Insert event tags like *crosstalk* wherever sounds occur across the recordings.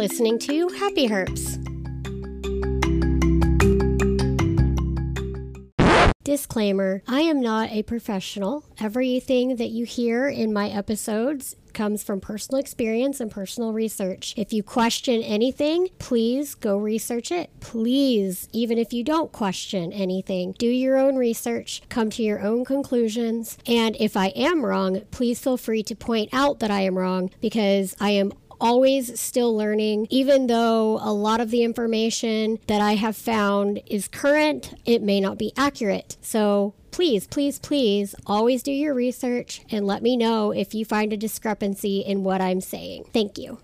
listening to Happy Herps. Disclaimer I am not a professional. Everything that you hear in my episodes comes from personal experience and personal research. If you question anything, please go research it. Please, even if you don't question anything, do your own research, come to your own conclusions. And if I am wrong, please feel free to point out that I am wrong because I am always still learning. Even though a lot of the information that I have found is current, it may not be accurate. So please, please, please always do your research and let me know if you find a discrepancy in what I'm saying. Thank you.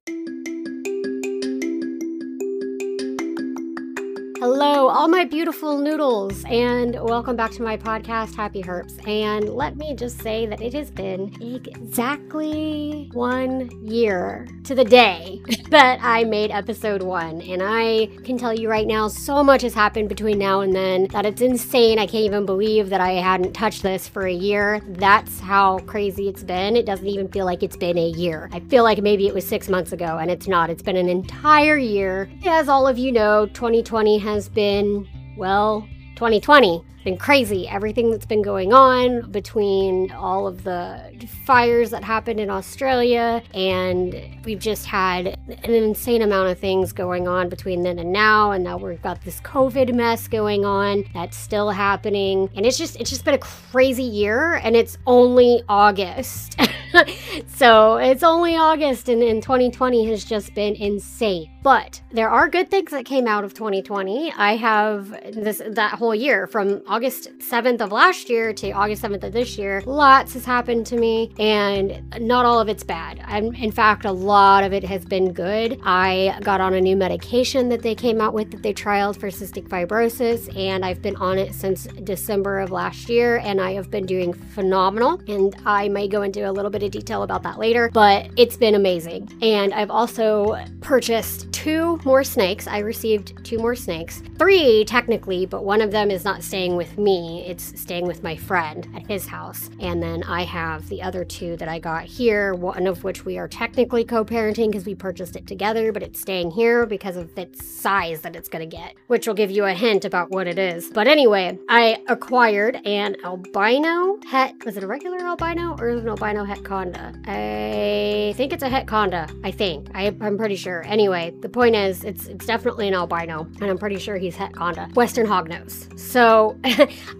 Hello, all my beautiful noodles, and welcome back to my podcast, Happy Herps. And let me just say that it has been exactly one year to the day *laughs* that I made episode one. And I can tell you right now, so much has happened between now and then that it's insane. I can't even believe that I hadn't touched this for a year. That's how crazy it's been. It doesn't even feel like it's been a year. I feel like maybe it was six months ago, and it's not. It's been an entire year. As all of you know, 2020 has been, well, 2020 been crazy. Everything that's been going on between all of the fires that happened in Australia, and we've just had an insane amount of things going on between then and now. And now we've got this COVID mess going on that's still happening, and it's just it's just been a crazy year, and it's only August. *laughs* so it's only August, and, and 2020 has just been insane. But there are good things that came out of 2020. I have this that whole year from August 7th of last year to August 7th of this year. Lots has happened to me, and not all of it's bad. I'm, in fact, a lot of it has been good. I got on a new medication that they came out with that they trialed for cystic fibrosis, and I've been on it since December of last year, and I have been doing phenomenal. And I may go into a little bit of detail about that later, but it's been amazing. And I've also purchased two more snakes. I received two more snakes. Three, technically, but one of them is not staying with me. It's staying with my friend at his house. And then I have the other two that I got here, one of which we are technically co parenting because we purchased it together, but it's staying here because of its size that it's going to get, which will give you a hint about what it is. But anyway, I acquired an albino het. Was it a regular albino or an albino het conda? I think it's a het conda. I think. I, I'm pretty sure. Anyway, the point is, it's it's definitely an albino, and I'm pretty sure he's het conda. Western hognose. So *laughs*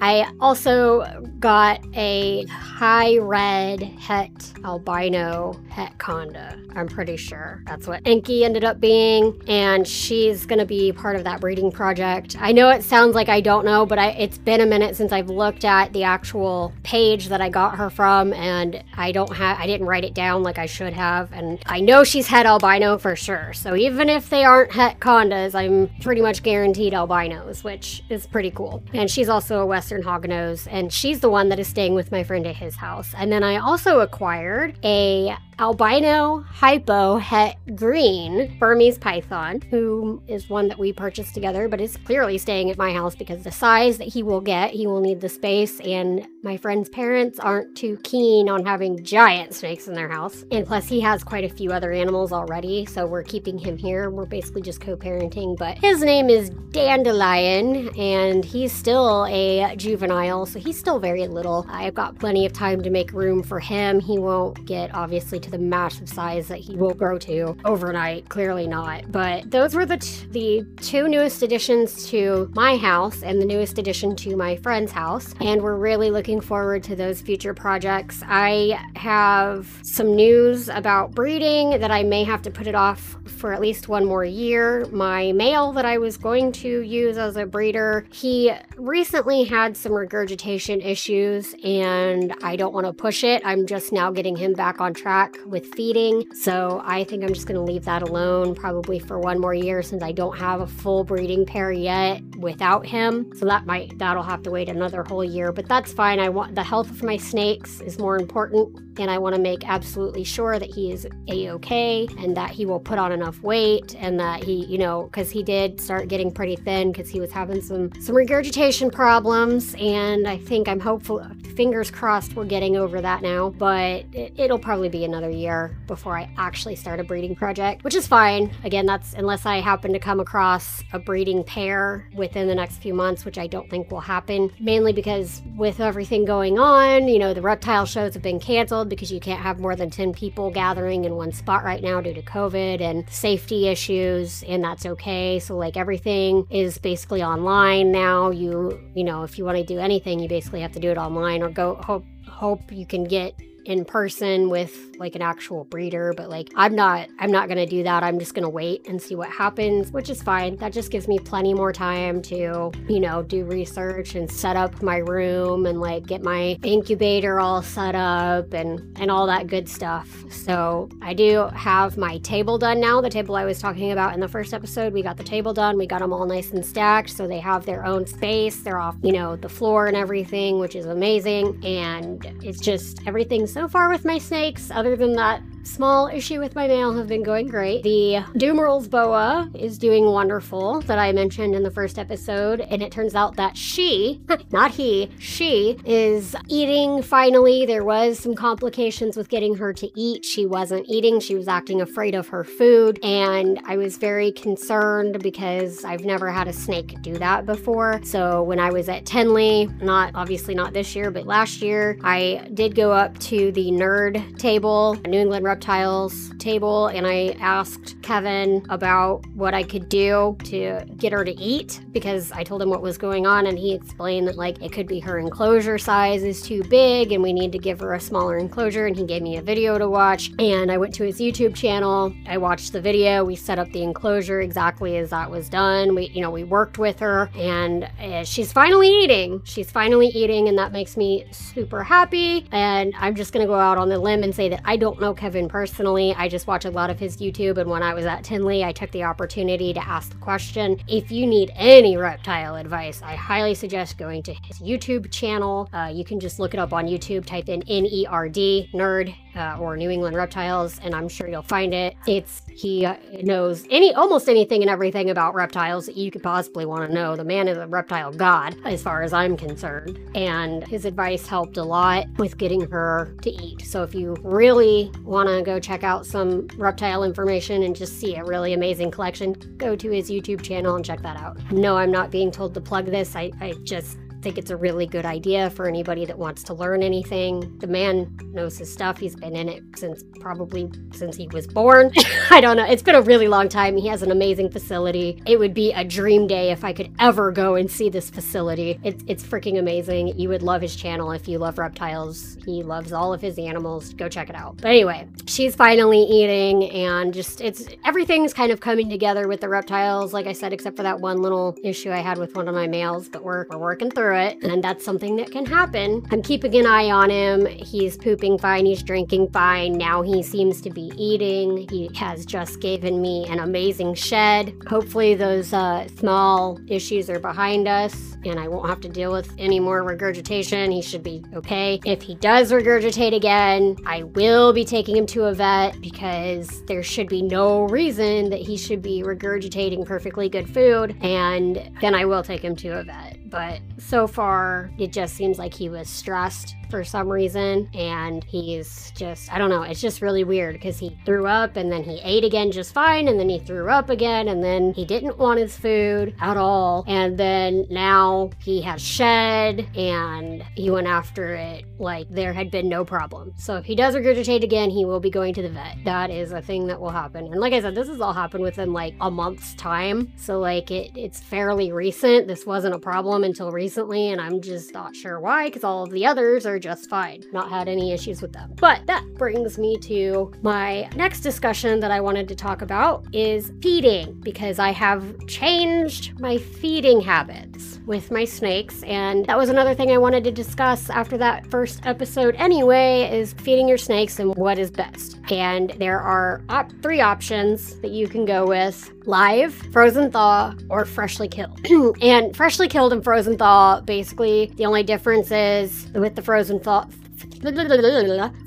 I also got a high red het albino het conda. I'm pretty sure that's what Enki ended up being, and she's gonna be part of that breeding project. I know it sounds like I don't know, but I, it's been a minute since I've looked at the actual page that I got her from, and I don't have I didn't write it down like I should have, and I know she's het albino for sure. So even if they aren't het condas, I'm pretty much guaranteed albinos, which is pretty cool. And she's also a Western hognose, and she's the one that is staying with my friend at his house. And then I also acquired a albino hypo het green Burmese python, who is one that we purchased together, but is clearly staying at my house because the size that he will get, he will need the space, and my friend's parents aren't too keen on having giant snakes in their house. And plus, he has quite a few other animals already, so we're keeping him here. We're basically just co parenting, but his name is Dandelion, and he's still a juvenile, so he's still very little. I've got plenty of time to make room for him. He won't get obviously to the massive size that he will grow to overnight. Clearly not. But those were the t- the two newest additions to my house and the newest addition to my friend's house, and we're really looking forward to those future projects. I have some news about breeding that I may have to put it off for at least one more year. My male that I was going to use as a breeder, he recently had some regurgitation issues, and I don't want to push it. I'm just now getting him back on track with feeding. So I think I'm just going to leave that alone probably for one more year since I don't have a full breeding pair yet without him. So that might that'll have to wait another whole year, but that's fine. I want the health of my snakes is more important and I want to make absolutely sure that he is a okay and that he will put on enough weight and that he, you know, because he did start getting pretty thin because he was having some some regurgitation problems, and I think I'm hopeful. Fingers crossed, we're getting over that now, but it, it'll probably be another year before I actually start a breeding project, which is fine. Again, that's unless I happen to come across a breeding pair within the next few months, which I don't think will happen, mainly because with everything going on, you know, the reptile shows have been canceled because you can't have more than 10 people gathering in one spot right now due to COVID and safety issues, and that's okay. So, like, everything is basically online now. You, you know, if you want to do anything, you basically have to do it online or go hope hope you can get in person with like an actual breeder, but like I'm not I'm not going to do that. I'm just going to wait and see what happens, which is fine. That just gives me plenty more time to, you know, do research and set up my room and like get my incubator all set up and and all that good stuff. So, I do have my table done now, the table I was talking about in the first episode. We got the table done. We got them all nice and stacked so they have their own space. They're off, you know, the floor and everything, which is amazing. And it's just everything's so far with my snakes, other than that small issue with my male, have been going great. The Dumeril's boa is doing wonderful, that I mentioned in the first episode, and it turns out that she, *laughs* not he, she is eating finally. There was some complications with getting her to eat. She wasn't eating, she was acting afraid of her food, and I was very concerned because I've never had a snake do that before. So when I was at Tinley, not obviously not this year, but last year, I did go up to the nerd table, New England Reptiles table, and I asked Kevin about what I could do to get her to eat because I told him what was going on, and he explained that like it could be her enclosure size is too big and we need to give her a smaller enclosure. And he gave me a video to watch, and I went to his YouTube channel. I watched the video. We set up the enclosure exactly as that was done. We, you know, we worked with her, and uh, she's finally eating. She's finally eating, and that makes me super happy. And I'm just going to go out on the limb and say that I don't know Kevin personally. I just watch a lot of his YouTube. And when I was at Tinley, I took the opportunity to ask the question if you need any reptile advice, I highly suggest going to his YouTube channel. Uh, you can just look it up on YouTube, type in NERD, nerd, uh, or New England reptiles, and I'm sure you'll find it. It's he knows any almost anything and everything about reptiles that you could possibly want to know. The man is a reptile god, as far as I'm concerned, and his advice helped a lot with getting her to eat. So if you really want to go check out some reptile information and just see a really amazing collection, go to his YouTube channel and check that out. No, I'm not being told to plug this. I, I just think it's a really good idea for anybody that wants to learn anything. The man knows his stuff. He's been in it since probably since he was born. *laughs* I don't know. It's been a really long time. He has an amazing facility. It would be a dream day if I could ever go and see this facility. It's it's freaking amazing. You would love his channel if you love reptiles. He loves all of his animals. Go check it out. But anyway, she's finally eating and just it's everything's kind of coming together with the reptiles, like I said, except for that one little issue I had with one of my males, but we're, we're working through it, and that's something that can happen. I'm keeping an eye on him. He's pooping fine, he's drinking fine. Now he seems to be eating. He has just given me an amazing shed. Hopefully, those uh, small issues are behind us, and I won't have to deal with any more regurgitation. He should be okay. If he does regurgitate again, I will be taking him to a vet because there should be no reason that he should be regurgitating perfectly good food, and then I will take him to a vet. But so far, it just seems like he was stressed for some reason. And he's just, I don't know, it's just really weird because he threw up and then he ate again just fine. And then he threw up again. And then he didn't want his food at all. And then now he has shed and he went after it like there had been no problem. So if he does regurgitate again, he will be going to the vet. That is a thing that will happen. And like I said, this has all happened within like a month's time. So like it, it's fairly recent. This wasn't a problem until recently. And I'm just not sure why because all of the others are just fine. Not had any issues with them. But that brings me to my next discussion that I wanted to talk about is feeding because I have changed my feeding habits with my snakes. And that was another thing I wanted to discuss after that first episode anyway is feeding your snakes and what is best. And there are op- three options that you can go with live, frozen thaw, or freshly killed. *clears throat* and freshly killed and frozen thaw, basically, the only difference is with the frozen thaw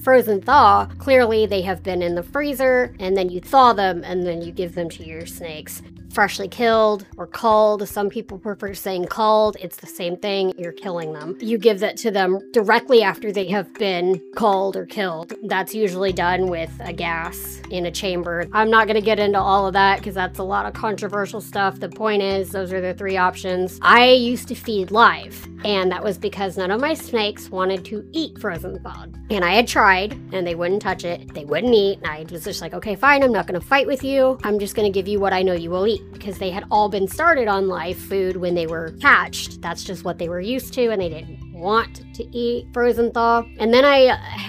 frozen thaw, clearly they have been in the freezer, and then you thaw them and then you give them to your snakes freshly killed or culled. Some people prefer saying culled. It's the same thing. You're killing them. You give that to them directly after they have been culled or killed. That's usually done with a gas in a chamber. I'm not going to get into all of that because that's a lot of controversial stuff. The point is, those are the three options. I used to feed live, and that was because none of my snakes wanted to eat frozen thawed. And I had tried, and they wouldn't touch it. They wouldn't eat. And I was just like, okay, fine, I'm not going to fight with you. I'm just going to give you what I know you will eat because they had all been started on live food when they were hatched. That's just what they were used to, and they didn't want to eat frozen thaw. And then I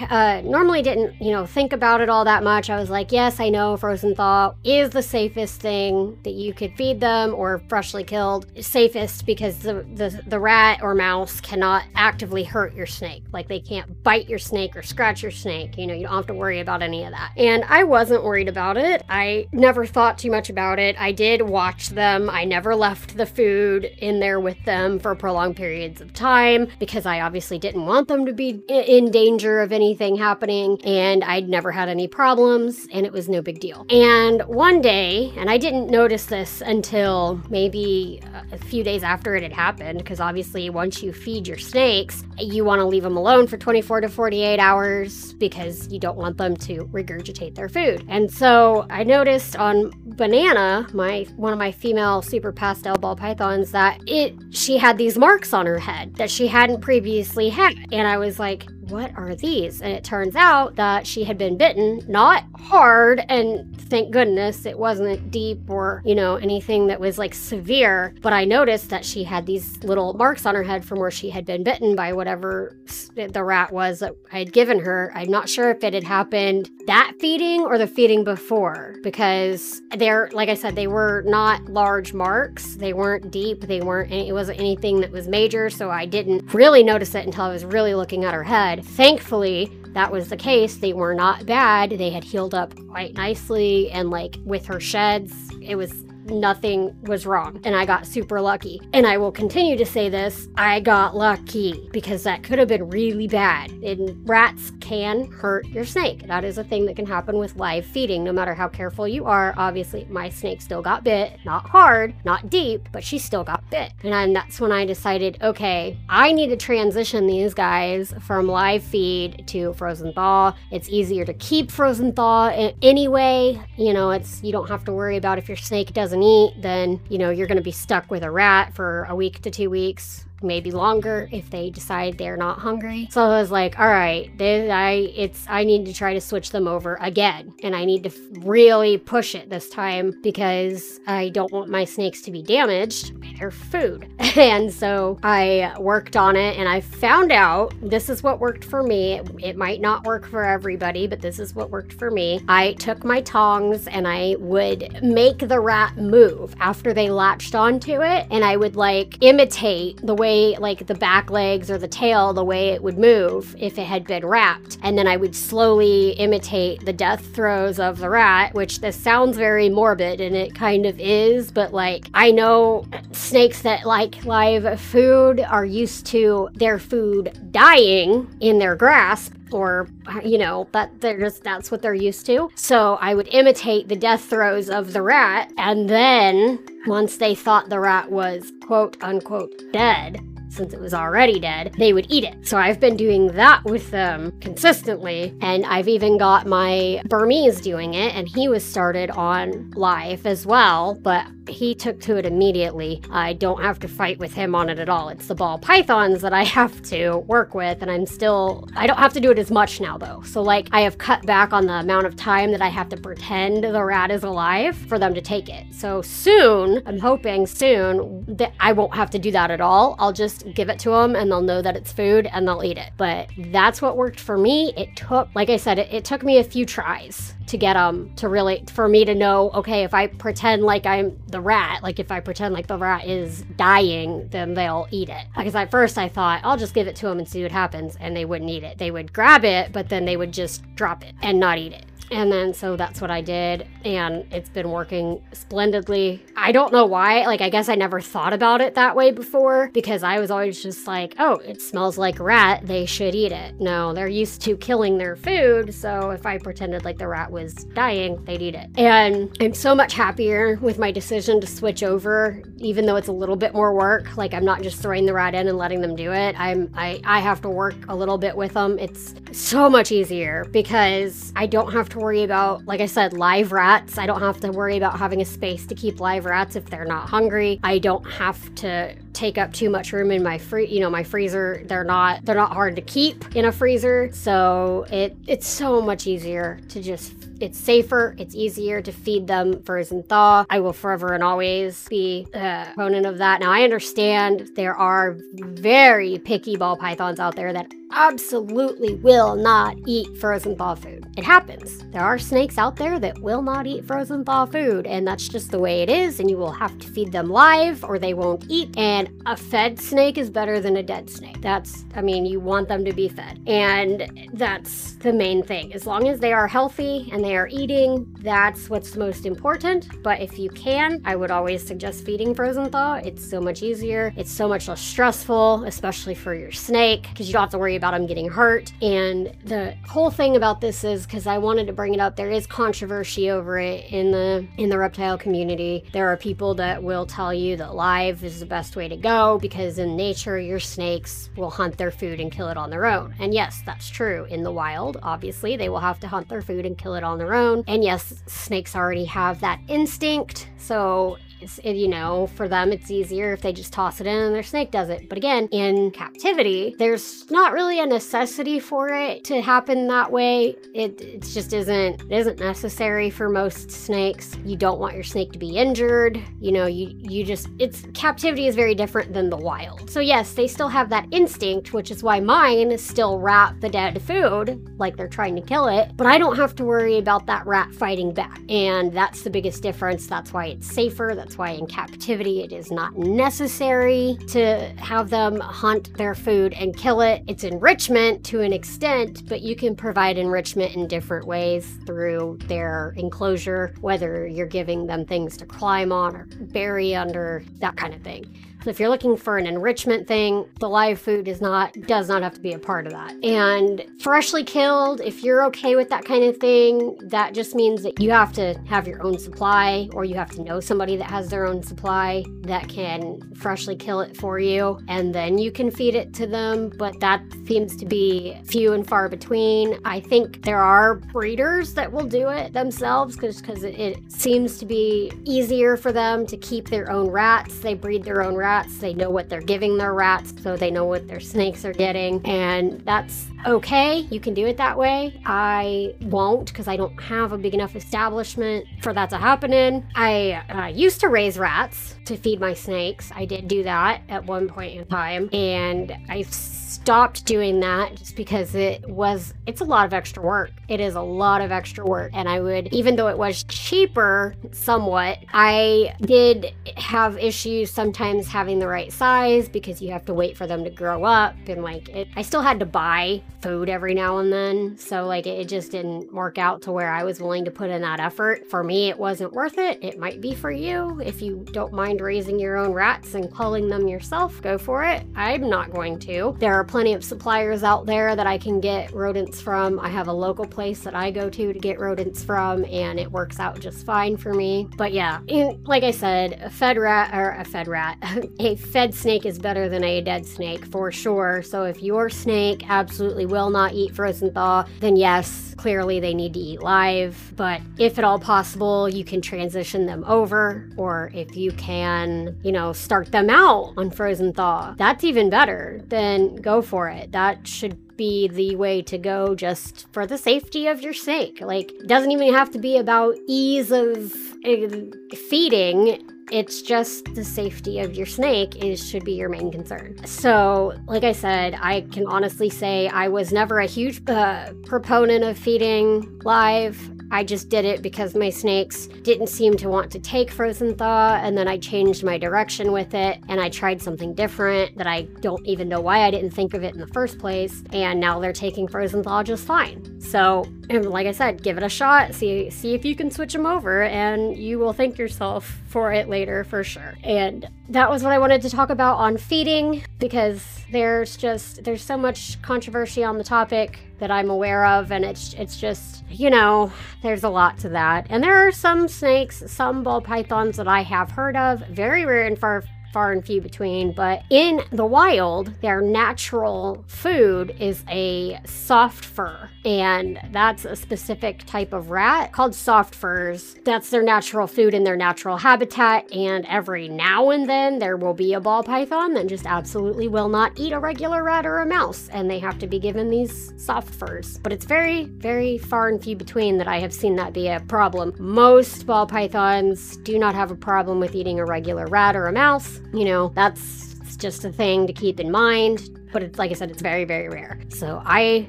uh, normally didn't, you know, think about it all that much. I was like, yes, I know frozen thaw is the safest thing that you could feed them or freshly killed. Safest because the, the, the rat or mouse cannot actively hurt your snake. Like they can't bite your snake or scratch your snake. You know, you don't have to worry about any of that. And I wasn't worried about it. I never thought too much about it. I did watch them. I never left the food in there with them for prolonged periods of time because I obviously didn't want them to be in danger of anything happening, and I'd never had any problems, and it was no big deal. And one day, and I didn't notice this until maybe uh, a few days after it had happened, because obviously, once you feed your snakes, you want to leave them alone for 24 to 48 hours because you don't want them to regurgitate their food. And so I noticed on Banana, my one of my female super pastel ball pythons, that it she had these marks on her head that she hadn't previously had. And I was like, what are these? And it turns out that she had been bitten, not hard, and thank goodness it wasn't deep or, you know, anything that was like severe. But I noticed that she had these little marks on her head from where she had been bitten by whatever the rat was that I had given her. I'm not sure if it had happened that feeding or the feeding before because they're, like I said, they were not large marks. They weren't deep. They weren't, it wasn't anything that was major. So I didn't really notice it until I was really looking at her head. Thankfully, that was the case. They were not bad. They had healed up quite nicely, and like with her sheds, it was nothing was wrong and I got super lucky. And I will continue to say this I got lucky because that could have been really bad. And rats can hurt your snake. That is a thing that can happen with live feeding, no matter how careful you are. Obviously, my snake still got bit, not hard, not deep, but she still got bit. And that's when I decided okay, I need to transition these guys from live feed to frozen thaw. It's easier to keep frozen thaw anyway. You know, it's you don't have to worry about if your snake doesn't doesn't eat, then, you know, you're going to be stuck with a rat for a week to two weeks maybe longer if they decide they're not hungry. So I was like, all right, I it's I need to try to switch them over again, and I need to really push it this time because I don't want my snakes to be damaged by their food. *laughs* And so I worked on it, and I found out this is what worked for me. It, it might not work for everybody, but this is what worked for me. I took my tongs and I would make the rat move after they latched onto it, and I would like imitate the way way, like the back legs or the tail, the way it would move if it had been wrapped. And then I would slowly imitate the death throes of the rat, which this sounds very morbid and it kind of is, but like I know snakes that like live food are used to their food dying in their grasp or you know that they're just that's what they're used to. So i would imitate the death throes of the rat. And then once they thought the rat was quote unquote dead since it was already dead, they would eat it. So I've been doing that with them consistently. And I've even got my Burmese doing it, and he was started on life as well. But he took to it immediately. I don't have to fight with him on it at all. It's the ball pythons that I *laughs* have to work with, and I'm still, I don't have to do it as much now though. So, like, I have cut back on the amount of time that I have to pretend the rat is alive for them to take it. So, soon, I'm hoping soon that I won't have to do that at all. I'll just give it to them and they'll know that it's food and they'll eat it. But that's what worked for me. It took, like I said, it, it took me a few tries to get them to really, for me to know, okay, if I pretend like I'm the rat, like if I pretend like the rat is dying, then they'll eat it. Because at first I thought, I'll just give it to them and see what happens. And they wouldn't eat it. They would grab it, but then they would just drop it and not eat it. And then so that's what I did, and it's been working splendidly. I don't know why. Like, I guess I never thought about it that way before because I was always just like, oh, it smells like rat. They should eat it. No, they're used to killing their food. So if I pretended like the rat was dying, they'd eat it. And I'm so much happier with my decision to switch over, even though it's a little bit more work. Like, I'm not just throwing the rat in and letting them do it. I'm, I, I have to work a little bit with them. It's so much easier because I don't have to worry about, like I said, live rats. I don't have to worry about having a space to keep live rats if they're not hungry. I don't have to take up too much room in my free you know my freezer they're not they're not hard to keep in a freezer so it it's so much easier to just it's safer it's easier to feed them frozen thaw. I will forever and always be uh, a proponent of that. Now i understand there are very picky ball pythons out there that absolutely will not eat frozen thaw food. It happens. There are snakes out there that will not eat frozen thaw food, and that's just the way it is, and you will have to feed them live or they won't eat. And a fed snake is better than a dead snake. That's, I mean, you want them to be fed. And that's the main thing. As long as they are healthy and they are eating, that's what's most important. But if you can, I would always suggest feeding frozen thaw. It's so much easier, it's so much less stressful, especially for your snake, because you don't have to worry about them getting hurt. And the whole thing about this is because I wanted to bring it up, there is controversy over it in the in the reptile community. There are people that will tell you that live is the best way to go because in nature your snakes will hunt their food and kill it on their own. And yes, that's true. In the wild, obviously, they will have to hunt their food and kill it on their own. And yes, snakes already have that instinct. So it, you know, for them, it's easier if they just toss it in and their snake does it. But again, in captivity, there's not really a necessity for it to happen that way. It, it just isn't it isn't necessary for most snakes. You don't want your snake to be injured. You know, you you just it's captivity is very different than the wild. So yes, they still have that instinct, which is why mine still wrap the dead food like they're trying to kill it. But I don't have to worry about that rat fighting back, and that's the biggest difference. That's why it's safer. That's that's why in captivity it is not necessary to have them hunt their food and kill it. It's enrichment to an extent, but you can provide enrichment in different ways through their enclosure, whether you're giving them things to climb on or bury under, that kind of thing. So if you're looking for an enrichment thing, the live food is not does not have to be a part of that. And freshly killed, if you're okay with that kind of thing, that just means that you have to have your own supply or you have to know somebody that has their own supply that can freshly kill it for you and then you can feed it to them, but that seems to be few and far between. I think there are breeders that will do it themselves because it, it seems to be easier for them to keep their own rats. They breed their own rats rats. They know what they're giving their rats, so they know what their snakes are getting. And that's okay. You can do it that way. I won't because I don't have a big enough establishment for that to happen in. I uh, used to raise rats to feed my snakes. I did do that at one point in time, and I've stopped doing that just because it was it's a lot of extra work. It is a lot of extra work and I would even though it was cheaper somewhat, I did have issues sometimes having the right size because you have to wait for them to grow up and like it, I still had to buy food every now and then. So like it just didn't work out to where I was willing to put in that effort. For me it wasn't worth it. It might be for you if you don't mind raising your own rats and culling them yourself, go for it. I'm not going to. There are plenty of suppliers out there that I can get rodents from. I have a local place that I go to to get rodents from, and it works out just fine for me. But yeah, like I said, a fed rat or a fed rat, *laughs* a fed snake is better than a dead snake for sure. So if your snake absolutely will not eat frozen thaw, then yes, clearly they need to eat live. But if at all possible, you can transition them over, or if you can, you know, start them out on frozen thaw, that's even better. Then go for it. That should be the way to go just for the safety of your snake. Like, it doesn't even have to be about ease of uh, feeding. It's just the safety of your snake is should be your main concern. So, like I said, I can honestly say I was never a huge uh, proponent of feeding live I just did it because my snakes didn't seem to want to take frozen thaw, and then I changed my direction with it and I tried something different that I don't even know why I didn't think of it in the first place, and now they're taking frozen thaw just fine. So, like I said, give it a shot, see see if you can switch them over, and you will thank yourself for it later for sure. And that was what I wanted to talk about on feeding because there's just there's so much controversy on the topic that I'm aware of and it's it's just you know there's a lot to that. And there are some snakes some ball pythons that I have heard of very rare and far far and few between. But in the wild, their natural food is a soft fur, and that's a specific type of rat called soft furs. That's their natural food in their natural habitat, and every now and then there will be a ball python that just absolutely will not eat a regular rat or a mouse, and they have to be given these soft furs. But it's very, very far and few between that I have seen that be a problem. Most ball pythons do not have a problem with eating a regular rat or a mouse you know, that's just a thing to keep in mind. But it's like I said, it's very, very rare. So I,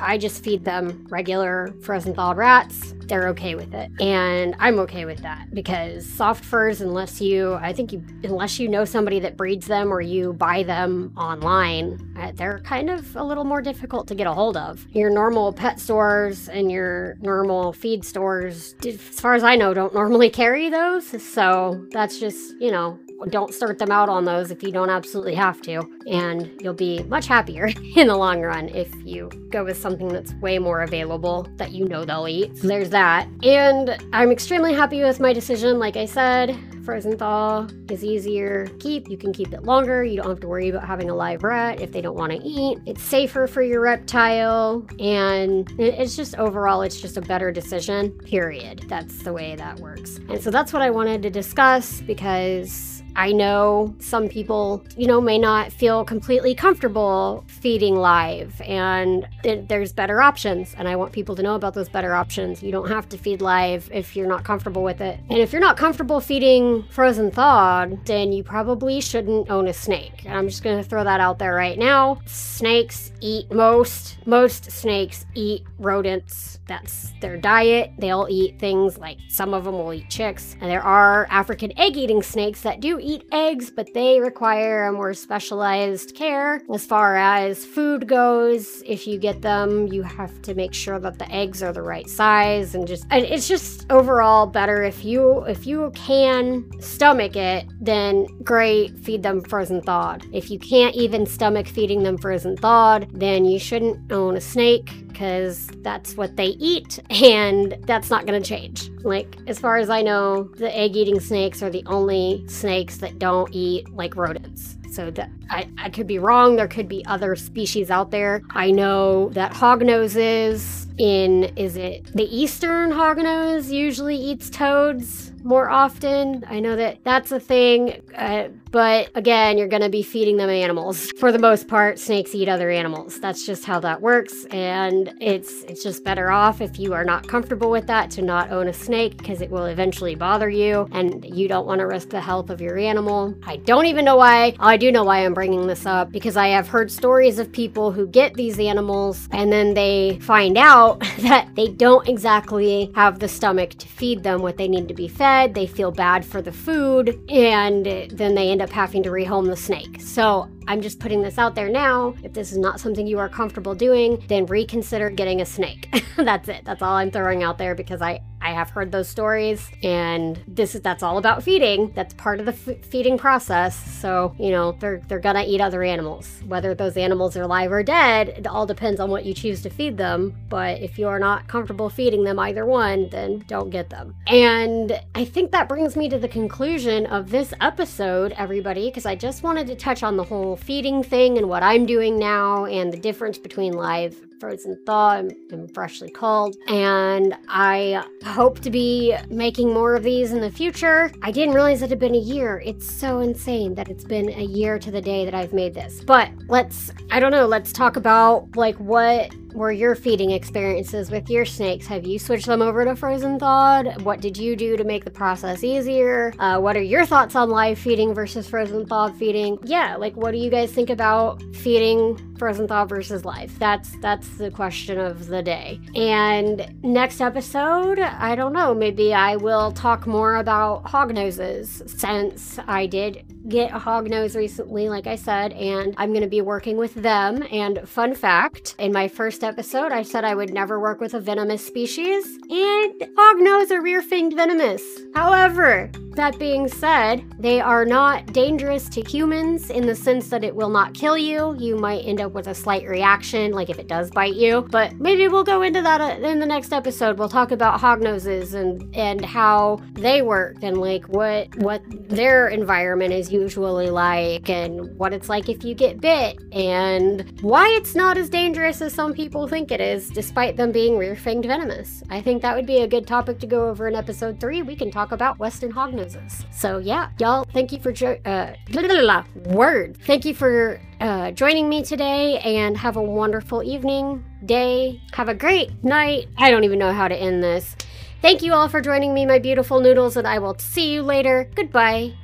I just feed them regular frozen thawed rats. They're okay with it, and I'm okay with that because soft furs, unless you, I think you, unless you know somebody that breeds them or you buy them online, uh, they're kind of a little more difficult to get a hold of. Your normal pet stores and your normal feed stores, as far as I know, don't normally *laughs* carry those. So that's just, you know, don't start them out on those if you don't absolutely have to. And you'll be much happier *laughs* in the long run if you go with something that's way more available that you know they'll eat. So there's that. And I'm extremely happy with my decision. Like I said, frozen thaw is easier to keep. You can keep it longer. You don't have to worry about having a live rat if they don't want to eat. It's safer for your reptile. And it's just overall, it's just a better decision, period. That's the way that works. And so that's what I wanted to discuss because I know some people, you know, may not feel completely comfortable feeding live, and th- there's better options. And I want people to know about those better options. You don't have to feed live if you're not comfortable with it. And if you're not comfortable feeding frozen thawed, then you probably shouldn't own a snake. And I'm just going to throw that out there right now. Snakes eat most, most snakes eat rodents. That's their diet. They'll eat things like some of them will eat chicks. And there are African egg eating snakes that do eat eggs, but they require a more specialized care as far as food goes. If you get them, you have to make sure that the eggs are the right size and just and it's just overall better if you if you can stomach it, then great, feed them frozen thawed. If you can't even stomach feeding them frozen thawed, then you shouldn't own a snake because that's what they eat and that's not going to change. Like, as far as I know, the egg eating snakes are the only snakes that don't eat like rodents. So that I, I could be wrong. There could be other species out there. I know that hognoses in is it the eastern hognose usually eats toads more often. I know that that's a thing. Uh, but again, you're going to be feeding them animals. For the most part, snakes eat other animals. That's just how that works. And it's it's just better off if you are not comfortable with that to not own a snake because it will eventually bother you and you don't want to risk the health of your animal. I don't even know why. I do know why I'm bringing this up because I have heard stories of people who get these animals and then they find out *laughs* that they don't exactly have the stomach to feed them what they need to be fed. They feel bad for the food and then they end up up having to rehome the snake. So I'm just putting this out there now. If this is not something you are comfortable doing, then reconsider getting a snake. *laughs* that's it. That's all I'm throwing out there because I I have heard those stories and this is that's all about feeding. That's part of the f- feeding process. So, you know, they're they're to eat other animals. Whether those animals are live or dead, it all depends on what you choose to feed them, but if you are not comfortable feeding them either one, then don't get them. And I think that brings me to the conclusion of this episode, everybody, because I just wanted to touch on the whole feeding thing and what I'm doing now and the difference between live frozen thaw and, freshly culled. And I hope to be making more of these in the future. I didn't realize it had been a year. It's so insane that it's been a year to the day that I've made this. But let's, I don't know, let's talk about like what were your feeding experiences with your snakes? Have you switched them over to frozen thawed? What did you do to make the process easier? Uh, what are your thoughts on live feeding versus frozen thawed feeding? Yeah, like what do you guys think about feeding frozen thaw versus live? That's that's That's the question of the day. And next episode, I don't know, maybe I will talk more about hog noses since I did get a hognose recently, like I said, and I'm going to be working with them. And fun fact in my first episode, I said I would never work with a venomous species, and hognose are rear fanged venomous. However, that being said, they are not dangerous to humans in the sense that it will not kill you. You might end up with a slight reaction, like if it does bite you. But maybe we'll go into that uh, in the next episode. We'll talk about hognoses and and how they work and like what what their environment is usually like and what it's like if you get bit and why it's not as dangerous as some people think it is, despite them being rear-fanged venomous. I think that would be a good topic to go over in episode three. We can talk about Western hognoses. So yeah, y'all, thank you for jo- uh, blah, blah, blah, word. Thank you for uh, joining me today, and have a wonderful evening, day. Have a great night. I don't even know how to end this. Thank you all for joining me, my beautiful noodles, and I will see you later. Goodbye.